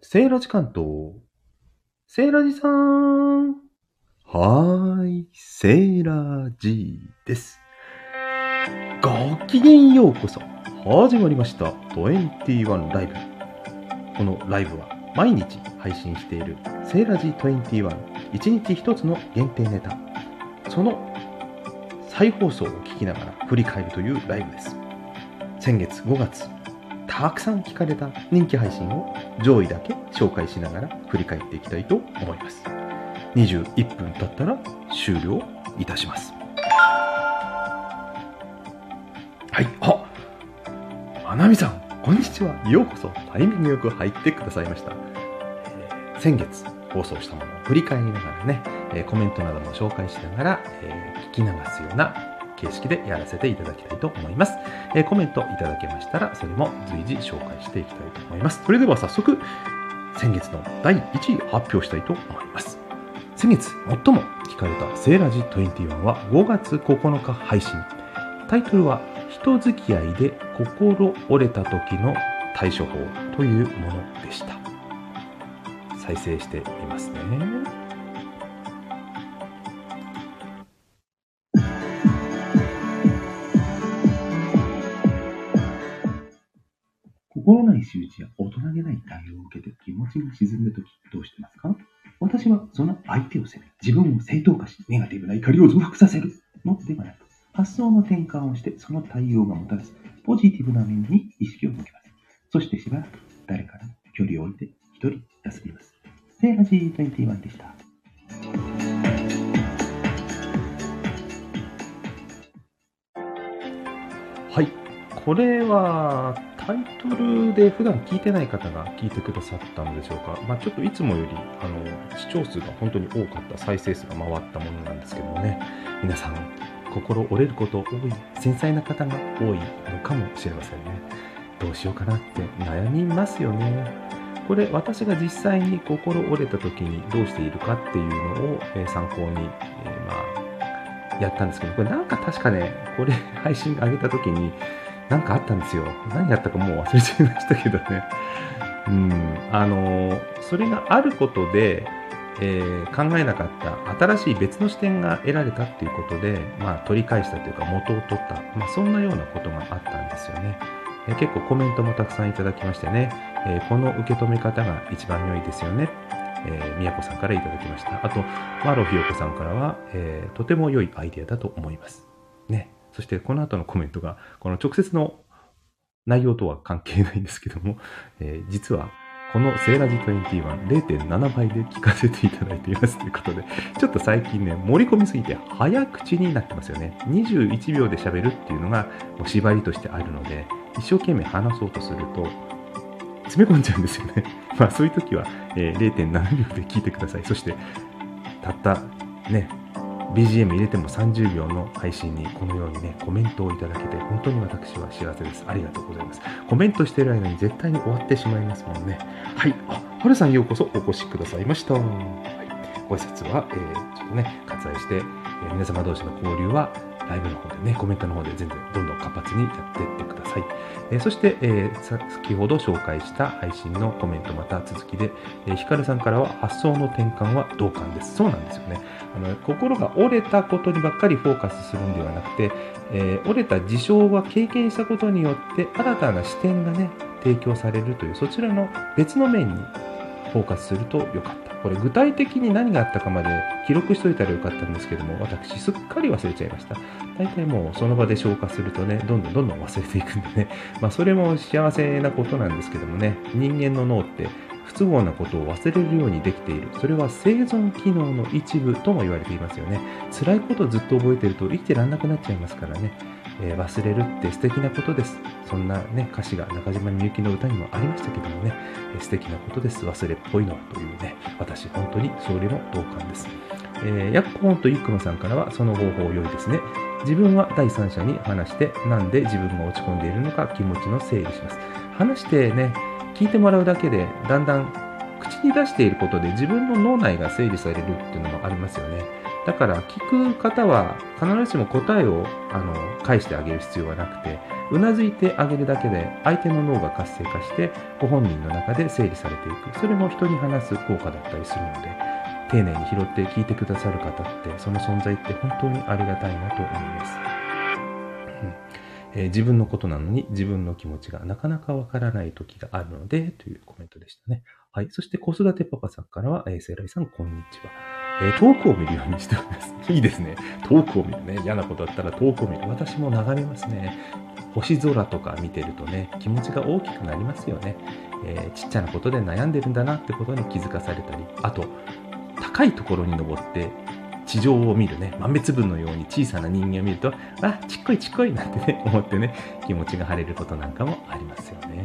セーラジ関東。セーラジさん。はーい、セーラジです。ごきげんようこそ。始まりました。21ライブ。このライブは毎日配信しているセーラジ21。一日一つの限定ネタ。その再放送を聞きながら振り返るというライブです。先月5月、たくさん聞かれた人気配信を上位だけ紹介しながら振り返っていきたいと思います。21分経ったら終了いたします。はい、あまなみさん、こんにちは。ようこそタイミングよく入ってくださいました。えー先月放送したものを振り返りながらね、えーコメントなども紹介しながら、えー聞き流すような形式でやらせていただきたいと思います。えコメントいただけましたら、それも随時紹介していきたいと思います。それでは早速、先月の第1位発表したいと思います。先月最も聞かれたセーラジ21は5月9日配信。タイトルは人付き合いで心折れた時の対処法というものでした。再生してみますね。心ない仕打ちや大人げない対応を受けて気持ちが沈んだときどうしてますか？私はその相手を責め、自分を正当化し、ネガティブな怒りを増幅させるのではなく、発想の転換をしてその対応がもたらすポジティブな面に意識を向けます。そしてしばらく誰から距離を置いて一人休みます。セーラジー21でした。はい。これはルで普段聞いてない方が聞いてくださったのでしょうか。まあ、ちょっといつもよりあの視聴数が本当に多かった再生数が回ったものなんですけどもね。皆さん、心折れること多い、繊細な方が多いのかもしれませんね。どうしようかなって悩みますよね。これ私が実際に心折れた時にどうしているかっていうのを、え参考に、えまあ、やったんですけど、これなんか確かね、これ配信上げた時になんかあったんですよ。何やったかもう忘れちゃいましたけどね。うん。あのそれがあることで、えー考えなかった新しい別の視点が得られたっていうことで、まあ取り返したというか元を取った、まあそんなようなことがあったんですよね。えー結構コメントもたくさんいただきましてね、えーこの受け止め方が一番良いですよね。えー、宮子さんからいただきました。あと、マロひよこさんからは、えとても良いアイデアだと思います。ね。そしてこの後のコメントが、この直接の内容とは関係ないんですけども、えー実はこのセーラジ21 0.7倍で聞かせていただいていますということで、ちょっと最近ね、盛り込みすぎて早口になってますよね。21秒で喋るっていうのがもう縛りとしてあるので、一生懸命話そうとすると、詰め込んじゃうんですよね。まあそういう時は、えー0.7秒で聞いてください。そして、たったね、BGM 入れても30秒の配信にこのようにね、コメントをいただけて、本当に私は幸せです。ありがとうございます。コメントしてる間に絶対に終わってしまいますもんね。はい。あ、はるさんようこそお越しくださいました。はい。ご挨拶は、えーちょっとね、割愛して、えー皆様同士の交流は、ライブの方でね、コメントの方で全然どんどん活発にやっていってください。えそして、え先ほど紹介した配信のコメントまた続きで、えーヒカルさんからは発想の転換は同感です。そうなんですよね。あの心が折れたことにばっかりフォーカスするんではなくて、えー折れた事象は経験したことによって新たな視点がね提供されるというそちらの別の面にフォーカスするとよかったこれ具体的に何があったかまで記録しといたらよかったんですけども私すっかり忘れちゃいました。大体もうその場で消化するとねどんどんどんどん忘れていくんでね。まあそれも幸せなことなんですけどもね。人間の脳って不都合なことを忘れるようにできている。それは生存機能の一部とも言われていますよね。辛いことをずっと覚えてると生きてらんなくなっちゃいますからね、えー忘れるって素敵なことです。そんなね歌詞が中島みゆきの歌にもありましたけどもね、えー素敵なことです。忘れっぽいのはというね私本当にそれも同感です。えー、ヤッコーンとユックマさんからはその方法良いですね。自分は第三者に話してなんで自分が落ち込んでいるのか気持ちの整理します。話してね聞いてもらうだけでだんだん口に出していることで自分の脳内が整理されるっていうのもありますよね。だから聞く方は必ずしも答えをあの返してあげる必要はなくてうなずいてあげるだけで相手の脳が活性化してご本人の中で整理されていく。それも人に話す効果だったりするので丁寧に拾って聞いてくださる方ってその存在って本当にありがたいなと思います、うん。えー自分のことなのに自分の気持ちがなかなかわからない時があるのでというコメントでしたね。はい。そして子育てパパさんからは、えー、セイライさんこんにちは。えー遠くを見るようにしております。いいですね。遠くを見るね。嫌なことだったら遠くを見る。私も眺めますね。星空とか見てるとね、気持ちが大きくなりますよね。えーちっちゃなことで悩んでるんだなってことに気づかされたり、あと、高いところに登って、地上を見るね、豆粒のように小さな人間を見ると、あ、ちっこいちっこいなんてね、思ってね、気持ちが晴れることなんかもありますよね。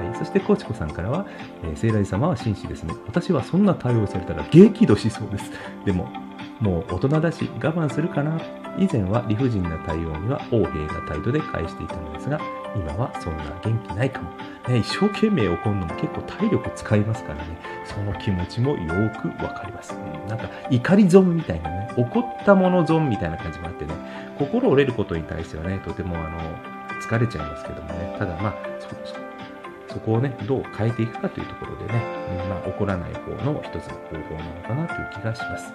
はい。そして、コーチコさんからは、えー、聖来様は紳士ですね。私はそんな対応されたら激怒しそうです。でも、もう大人だし我慢するかな。以前は理不尽な対応には横柄な態度で返していたのですが、今はそんな元気ないかも。ね、一生懸命怒るのも結構体力使いますからね、その気持ちもよくわかります。なんか怒り損みたいなね、怒ったもの損みたいな感じもあってね、心折れることに対してはね、とてもあの、疲れちゃいますけどもね、ただまあ、そそこをね、どう変えていくかというところでね、うんまあ、怒らない方の一つの方法なのかなという気がします。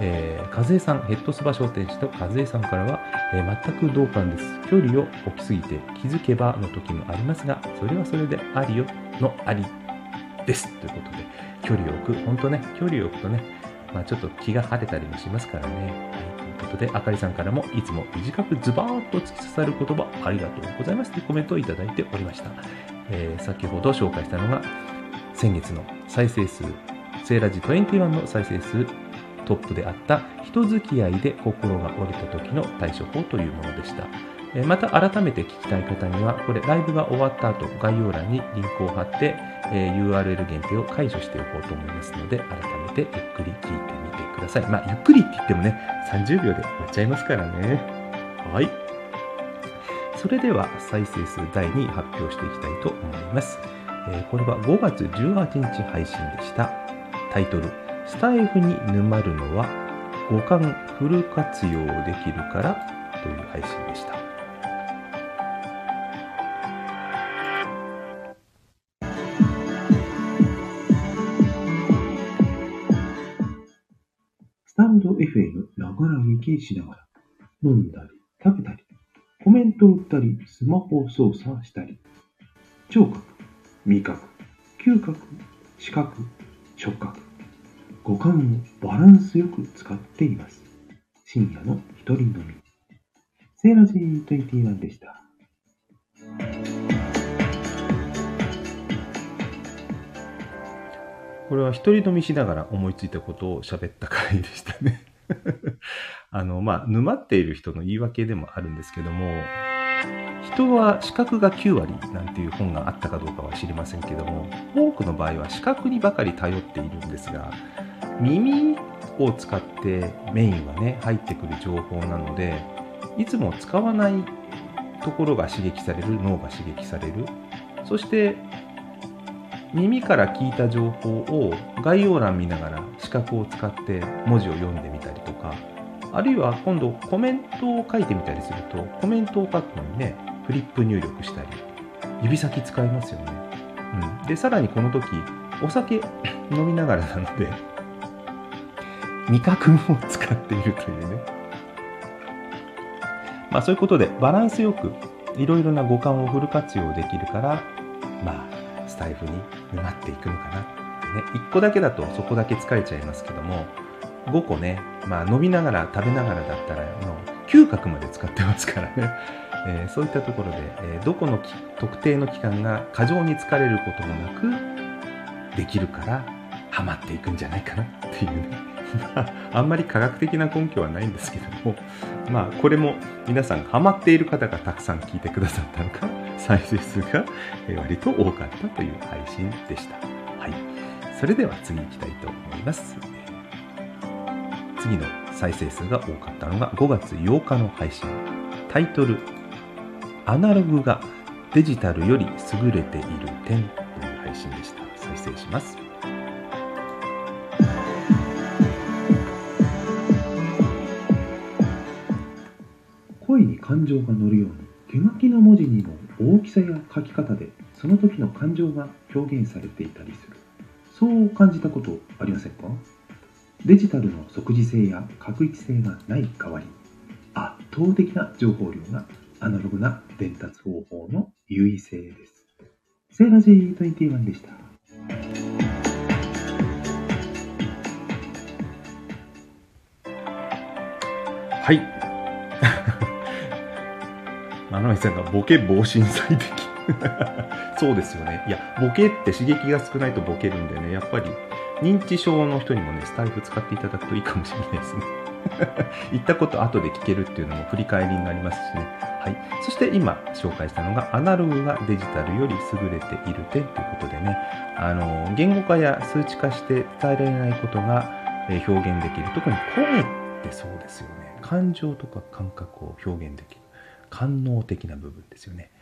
えー、和江さん、ヘッドスパ商店士と和江さんからは、えー全く同感です。距離を置きすぎて気づけばの時もありますが、それはそれでありよのありです。ということで、距離を置く、本当ね、距離を置くとね、まあちょっと気が晴れたりもしますからね。ということで、あかりさんからもいつも短くズバーッと突き刺さる言葉ありがとうございますというコメントをいただいておりました。えー先ほど紹介したのが、先月の再生数、セーラジ21の再生数トップであった人付き合いで心が折れた時の対処法というものでした。えまた改めて聞きたい方には、これライブが終わった後、概要欄にリンクを貼って、えー URL 限定を解除しておこうと思いますので、改めてゆっくり聞いてみてください。まあ、ゆっくりって言ってもね、30秒で終わっちゃいますからね。はい。それでは再生数第2位発表していきたいと思います。えーこれは5月18日配信でした。タイトル、スタイフに沼るのは五感フル活用できるからという配信でした。FM ながら聞きしながら、飲んだり、食べたり、コメントを打ったり、スマホを操作したり、聴覚、味覚、嗅覚、視覚、触覚、五感をバランスよく使っています。深夜の一人飲み。セーラジー21でした。これは一人飲みしながら思いついたことを喋った回でしたね。あの、まあ、沼っている人の言い訳でもあるんですけども、人は視覚が9割なんていう本があったかどうかは知りませんけども、多くの場合は視覚にばかり頼っているんですが、耳を使ってメインはね、入ってくる情報なので、いつも使わないところが刺激される、脳が刺激される。そして、耳から聞いた情報を概要欄見ながら視覚を使って文字を読んでみたりとか、あるいは今度コメントを書いてみたりすると、コメントを書くのにね、フリップ入力したり、指先使いますよね。うん。で、さらにこの時、お酒飲みながらなので、味覚も使っているというね。まあそういうことでバランスよくいろいろな五感をフル活用できるから、まあスタイフに沼っていくのかなってね。1個だけだとそこだけ疲れちゃいますけども、5個ね、まあ飲みながら食べながらだったら、の嗅覚まで使ってますからね。えーそういったところで、えーどこの特定の期間が過剰に疲れることもなくできるから、ハマっていくんじゃないかなっていうね。ま ああんまり科学的な根拠はないんですけども、まあこれも皆さんハマっている方がたくさん聞いてくださったのか、再生数がえ割と多かったという配信でした。はい。それでは次行きたいと思います。次の再生数が多かったのが5月8日の配信。タイトル、アナログがデジタルより優れている点という配信でした。再生します。声に感情が乗るように手書きの文字にも大きさや書き方でその時の感情が表現されていたりするそう感じたことありませんか？デジタルの即時性や確一性がない代わり圧倒的な情報量がアナログな伝達方法の優位性です。セーラジー21でした。はい。あのさんがボケ防止最適。そうですよね。いや、ボケって刺激が少ないとボケるんでね、やっぱり認知症の人にもね、スタイフ使っていただくといいかもしれないですね。言ったこと後で聞けるっていうのも振り返りになりますしね。はい。そして今紹介したのが、アナログがデジタルより優れている点ということでね、あの、言語化や数値化して伝えられないことが表現できる。特に声ってそうですよね。感情とか感覚を表現できる官能的な部分ですよね。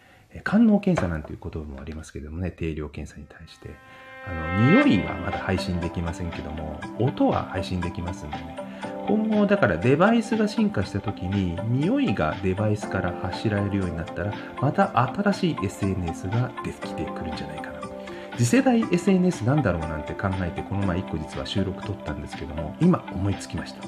官能検査なんていう言葉もありますけどもね、定量検査に対して。あの、匂いはまだ配信できませんけども、音は配信できますんでね。今後、だからデバイスが進化した時に、匂いがデバイスから発しられるようになったら、また新しい SNS ができてくるんじゃないかな。次世代 SNS なんだろうなんて考えて、この前1個実は収録撮ったんですけども、今思いつきました。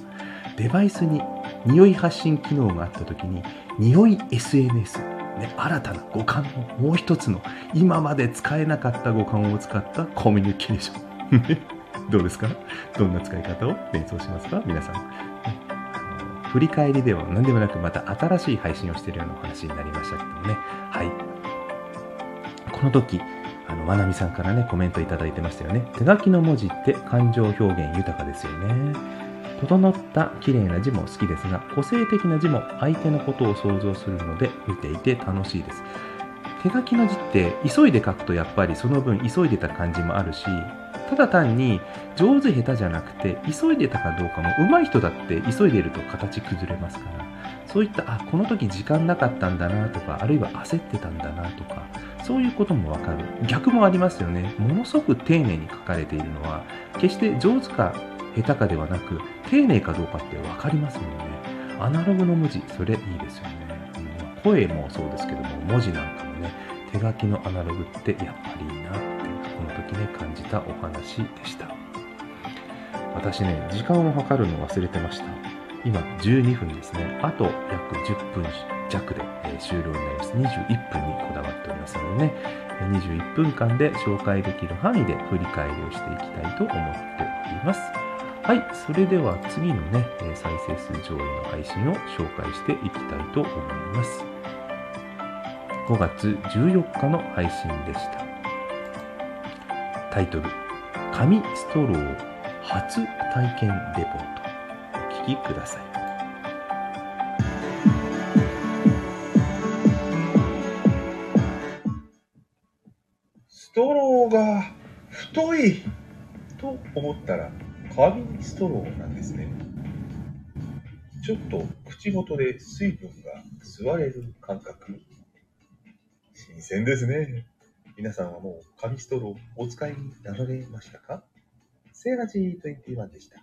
デバイスに匂い発信機能があった時に匂い SNS、ね、新たな五感のもう一つの今まで使えなかった五感を使ったコミュニケーション。どうですか？どんな使い方を連想しますか？皆さん、ね、振り返りでは何でもなくまた新しい配信をしているようなお話になりましたけどもね。はい。この時あの、まなみさんからね、コメントいただいてましたよね。手書きの文字って感情表現豊かですよね。整った綺麗な字も好きですが、個性的な字も相手のことを想像するので見ていて楽しいです。手書きの字って急いで書くとやっぱりその分急いでた感じもあるし、ただ単に上手下手じゃなくて急いでたかどうかも上手い人だって急いでると形崩れますから、そういったあこの時時間なかったんだなとかあるいは焦ってたんだなとかそういうこともわかる逆もありますよねものすごく丁寧に書かれているのは決して上手か下手かではなく、丁寧かどうかって分かりますもんね。アナログの文字、それいいですよね。うん、声もそうですけども、文字なんかもね、手書きのアナログってやっぱりいいなって、この時ね、感じたお話でした。私ね、時間を計るの忘れてました。今、12分ですね。あと約10分弱で、え終了になります。21分にこだわっておりますのでね、21分間で紹介できる範囲で振り返りをしていきたいと思っております。はい、それでは次のね、再生数上位の配信を紹介していきたいと思います。5月14日の配信でした。タイトル、紙ストロー初体験レポート。お聞きください。ストローが太いと思ったら紙ストローなんですね。ちょっと口元で水分が吸われる感覚。新鮮ですね。皆さんはもう紙ストローお使いになられましたか？セーラジー21でした。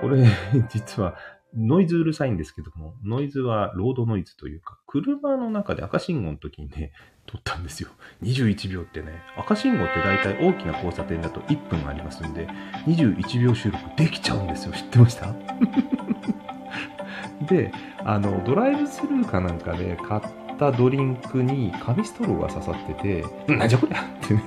これ、実はノイズうるさいんですけども、ノイズはロードノイズというか、車の中で赤信号の時にね、撮ったんですよ。21秒ってね、赤信号って大体大きな交差点だと1分ありますんで、21秒収録できちゃうんですよ。知ってました？で、あの、ドライブスルーかなんかで買ったドリンクに紙ストローが刺さってて、なんじゃこりゃ？ってね。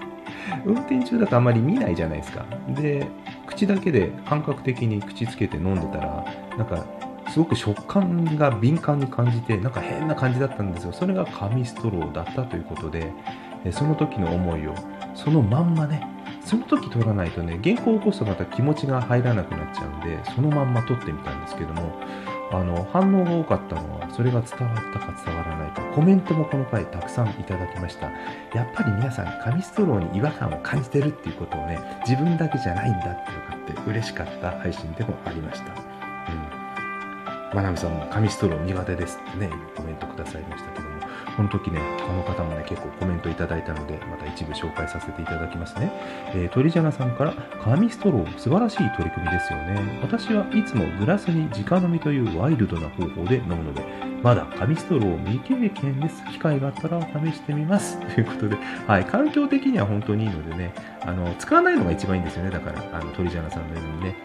運転中だとあまり見ないじゃないですか。で、口だけで感覚的に口つけて飲んでたら、なんか、すごく食感が敏感に感じて、なんか変な感じだったんですよ。それが紙ストローだったということで、その時の思いを、そのまんまね、その時取らないとね、原稿を起こすとまた気持ちが入らなくなっちゃうんで、そのまんま取ってみたんですけども、あの、反応が多かったのは、それが伝わったか伝わらないか、コメントもこの回たくさんいただきました。やっぱり皆さん、紙ストローに違和感を感じてるっていうことをね、自分だけじゃないんだって分かって嬉しかった配信でもありました。うん。まなみさんも紙ストロー苦手ですってね、コメントくださいましたけど、この時ね、この方もね、結構コメントいただいたので、また一部紹介させていただきますね。えー、鳥ジャガさんから、紙ストロー、素晴らしい取り組みですよね。私はいつもグラスに直飲みというワイルドな方法で飲むので、まだ紙ストローを未経験です。機会があったら試してみます。ということで、はい、環境的には本当にいいのでね、あの、使わないのが一番いいんですよね。だから、あの、鳥ジャガさんのようにね。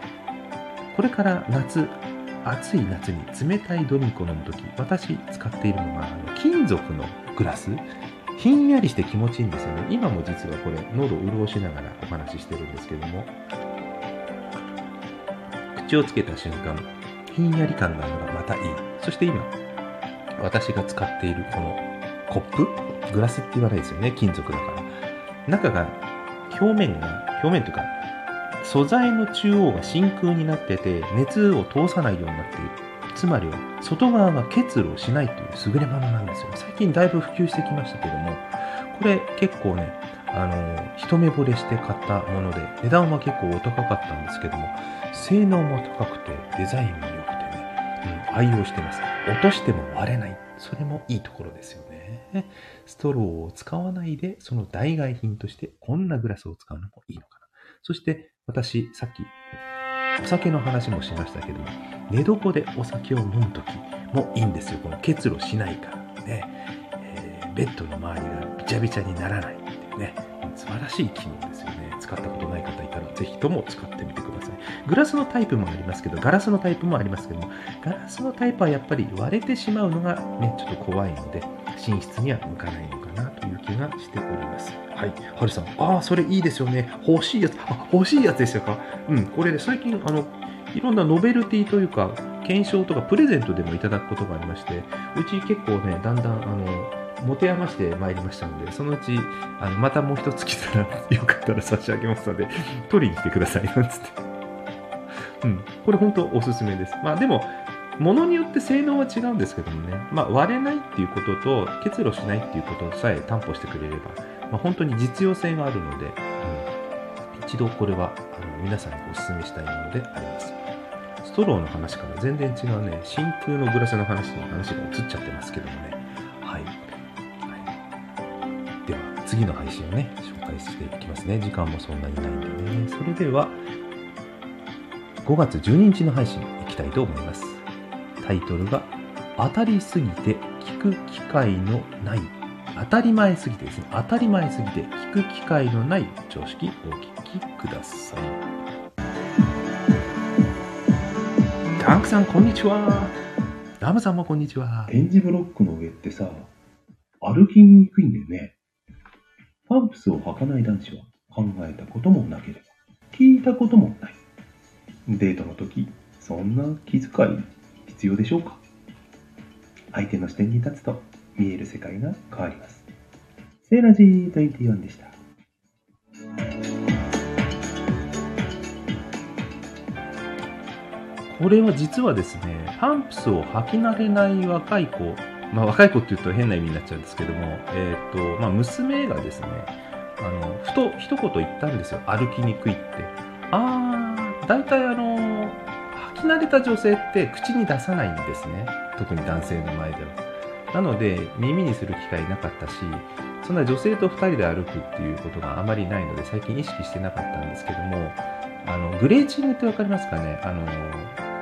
これから夏、暑い夏に冷たいドリンクを飲むとき、私使っているのが、あの金属のグラス。ひんやりして気持ちいいんですよね。今も実はこれ、喉を潤しながらお話ししてるんですけども、口をつけた瞬間、ひんやり感があるのがまたいい。そして今、私が使っているこのコップグラスって言わないですよね。金属だから。中が、表面が、表面というか、素材の中央が真空になってて、熱を通さないようになっている。つまりは、外側が結露しないという優れものなんですよ。最近だいぶ普及してきましたけども、これ結構ね、あの、一目惚れして買ったもので、値段は結構お高かったんですけども、性能も高くて、デザインも良くてね、うん、愛用してます。落としても割れない。それもいいところですよね。ストローを使わないで、その代替品として、こんなグラスを使うのもいいのかな。そして、私、さっき、お酒の話もしましたけども、寝床でお酒を飲むときもいいんですよ。この結露しないからね。えーベッドの周りがびちゃびちゃにならないっていうね。素晴らしい機能ですよね。使ったことない方いたら、ぜひとも使ってみてください。グラスのタイプもありますけど、ガラスのタイプもありますけども、ガラスのタイプはやっぱり割れてしまうのがね、ちょっと怖いので、寝室には向かないのかないう気がしております。はい。はるさん、ああ、それいいですよね。欲しいやつ、あ、欲しいやつでしたか？うん、これで最近、あの、いろんなノベルティというか、検証とかプレゼントでもいただくことがありまして、うち結構ね、だんだん、あの、持て余してまいりましたので、そのうち、あの、またもう一つ来たら、よかったら差し上げますので、取りに来てください、なんつって。うん、これ本当おすすめです。まあでも、ものによって性能は違うんですけどもね、まあ割れないっていうことと、結露しないっていうことさえ担保してくれれば、まあ本当に実用性があるので、うん、一度これはあの皆さんにお勧めしたいものであります。ストローの話から全然違うね、真空のグラスの話に話が移っちゃってますけどもね。はい。はい、では、次の配信をね、紹介していきますね。時間もそんなにないんでね。それでは、5月12日の配信いきたいと思います。タイトルが、当たりすぎて聞く機会のない、当たり前すぎてですね、当たり前すぎて聞く機会のない常識お聞きください。タンクさん、こんにちは。ラムさんもこんにちは。点字ブロックの上ってさ、歩きにくいんだよね。パンプスを履かない男子は考えたこともなければ、聞いたこともない。デートの時、そんな気遣い必要でしょうか？相手の視点に立つと見える世界が変わります。セーラジー21でした。これは実はですね、パンプスを履き慣れない若い子、まあ若い子って言うと変な意味になっちゃうんですけども、えっ、と、まあ娘がですね、あの、ふと一言言ったんですよ。歩きにくいって。あー、大体あの、き慣れた女性って口に出さないんですね。特に男性の前では。なので、耳にする機会なかったし、そんな女性と二人で歩くっていうことがあまりないので、最近意識してなかったんですけども、あの、グレーチングってわかりますかね？あの、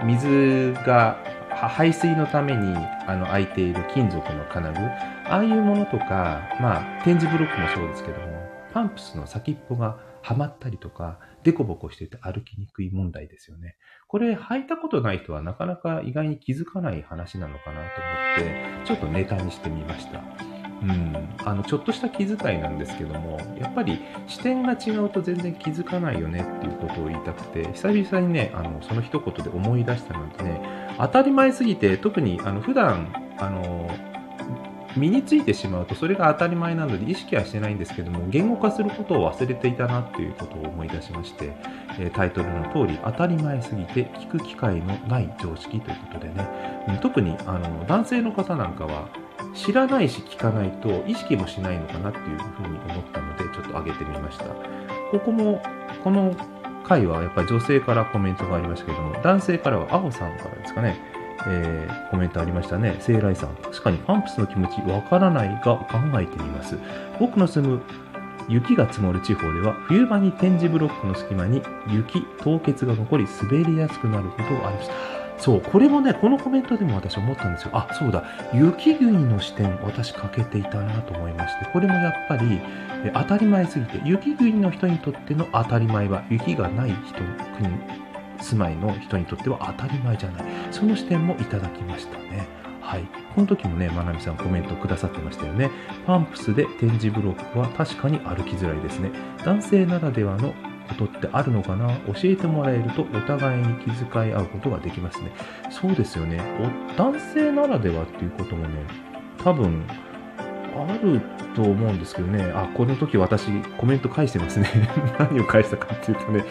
水が排水のためにあの開いている金属の金具、ああいうものとか、まあ、点字ブロックもそうですけども、パンプスの先っぽがはまったりとか、デコボコしてて歩きにくい問題ですよね。これ履いたことない人はなかなか意外に気づかない話なのかなと思って、ちょっとネタにしてみました。うん、あのちょっとした気遣いなんですけどもやっぱり視点が違うと全然気づかないよねっていうことを言いたくて久々にねあのその一言で思い出したのでね当たり前すぎて特にあの普段あの身についてしまうとそれが当たり前なので意識はしてないんですけども言語化することを忘れていたなっていうことを思い出しまして、タイトルの通り当たり前すぎて聞く機会のない常識ということでね。特にあの男性の方なんかは知らないし聞かないと意識もしないのかなっていうふうに思ったのでちょっと上げてみました。ここもこの回はやっぱり女性からコメントがありましたけども男性からは青さんからですかね、えーコメントありましたね。聖来さん。確かにパンプスの気持ちわからないが考えてみます。僕の住む雪が積もる地方では冬場に点字ブロックの隙間に雪、凍結が残り滑りやすくなることがあります。そう、これもね、このコメントでも私思ったんですよ。あ、そうだ、雪国の視点、私欠けていたなと思いまして、これもやっぱりえ当たり前すぎて、雪国の人にとっての当たり前は、雪がない人、国、住まいの人にとっては当たり前じゃない。その視点もいただきましたね。はい。この時もね、まなみさんコメントくださってましたよね。パンプスで点字ブロックは確かに歩きづらいですね。男性ならではのことってあるのかな？教えてもらえるとお互いに気遣い合うことができますね。そうですよね。男性ならではっていうこともね、多分、あると思うんですけどね。あ、この時私コメント返してますね。何を返したかっていうとね、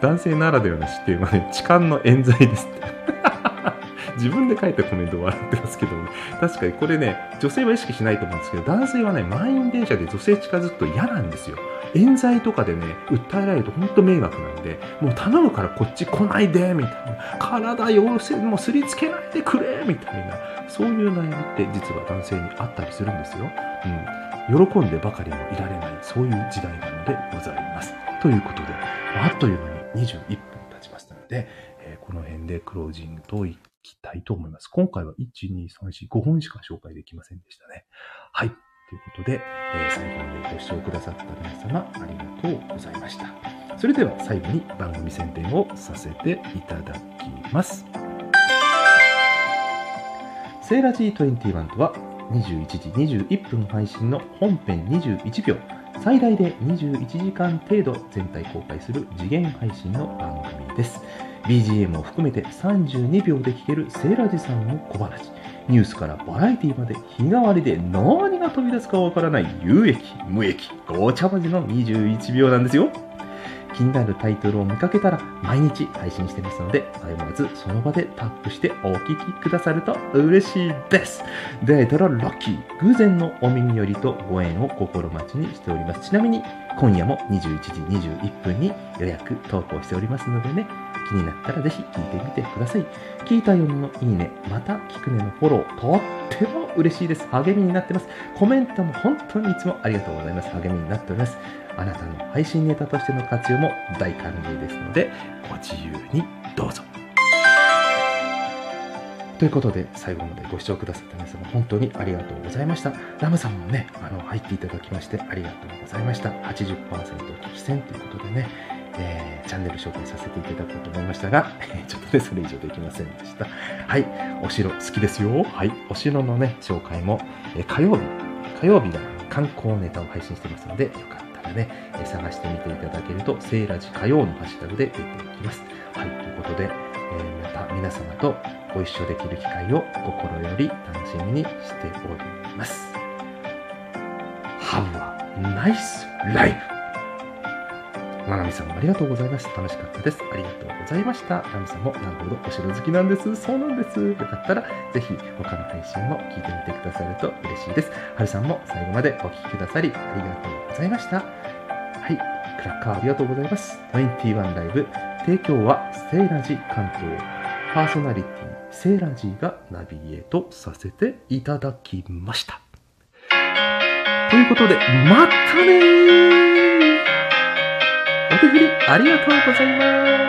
男性ならではの視点はね、痴漢の冤罪ですって。自分で書いたコメントを笑ってますけどね。確かにこれね、女性は意識しないと思うんですけど、男性はね、満員電車で女性近づくと嫌なんですよ。冤罪とかでね、訴えられると本当迷惑なんで、もう頼むからこっち来ないで、みたいな。体要請もうすりつけないでくれ、みたいな。そういう悩みって実は男性にあったりするんですよ。うん。喜んでばかりもいられない、そういう時代なのでございます。ということで、あっという間に21分経ちましたので、えーこの辺でクロージングといきたいと思います。今回は1、2、3、4、5本しか紹介できませんでしたね。はい。ということで、えー最後までご視聴くださった皆様、ありがとうございました。それでは最後に番組宣伝をさせていただきます。セーラ G21 とは21時21分配信の本編21秒、最大で21時間程度全体公開する次元配信の番組です。BGM を含めて32秒で聴けるセーラジさんの小話。ニュースからバラエティまで日替わりで何が飛び出すかわからない有益、無益、ごちゃ混ぜの21秒なんですよ。気になるタイトルを見かけたら毎日配信してますので、迷わずその場でタップしてお聴きくださると嬉しいです。出会えたらラッキー。偶然のお耳寄りとご縁を心待ちにしております。ちなみに、今夜も21時21分に予約投稿しておりますのでね、気になったらぜひ聞いてみてください。聞いたよのいいね、また聞くねのフォロー、とっても嬉しいです。励みになってます。コメントも本当にいつもありがとうございます。励みになっております。あなたの配信ネタとしての活用も大歓迎ですので、ご自由にどうぞ。ということで、最後までご視聴くださった皆様、本当にありがとうございました。ラムさんもね、あの、入っていただきましてありがとうございました。80%危機戦ということでね、えーチャンネル紹介させていただこうと思いましたが、ちょっとね、それ以上できませんでした。はい、お城好きですよ。はい、お城のね、紹介も、えー火曜日、火曜日が観光ネタを配信してますので、よかったらね、えー探してみていただけると、セーラジ火曜のハッシュタグで出てきます。はい、ということで、えーまた皆様とご一緒できる機会を心より楽しみにしております。Have a nice life! まなみさんもありがとうございます。楽しかったです。ありがとうございました。ラムさんもなるほどお城好きなんです。そうなんです。よかったらぜひ他の配信も聞いてみてくださると嬉しいです。はるさんも最後までお聞きくださりありがとうございました。はい。クラッカーありがとうございます。21ライブ。提供はセーラジ関東。パーソナリティ、セーラジがナビゲートさせていただきました。ということで、またねー振りありがとうございます。